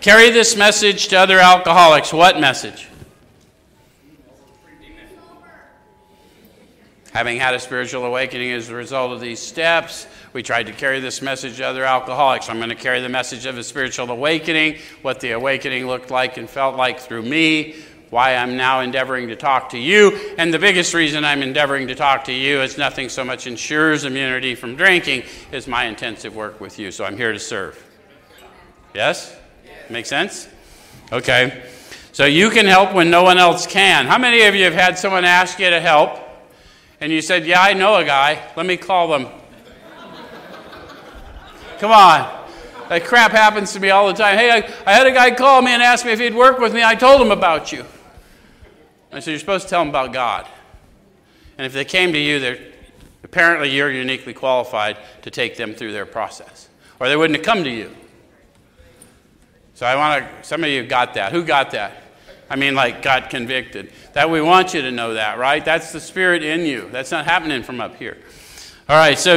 Carry this message to other alcoholics. What message? Having had a spiritual awakening as a result of these steps, we tried to carry this message to other alcoholics. I'm going to carry the message of a spiritual awakening, what the awakening looked like and felt like through me, why I'm now endeavoring to talk to you. And the biggest reason I'm endeavoring to talk to you is nothing so much ensures immunity from drinking as my intensive work with you. So I'm here to serve. Yes? Make sense? Okay. So you can help when no one else can. How many of you have had someone ask you to help? And you said, Yeah, I know a guy. Let me call them. Come on. That crap happens to me all the time. Hey, I, I, had a guy call me and ask me if he'd work with me. I told him about you. I said, You're supposed to tell them about God. And if they came to you, they're, apparently you're uniquely qualified to take them through their process. Or they wouldn't have come to you. So I want to, some of you got that. Who got that? I mean, like, got convicted. That we want you to know that, right? That's the spirit in you. That's not happening from up here. All right, so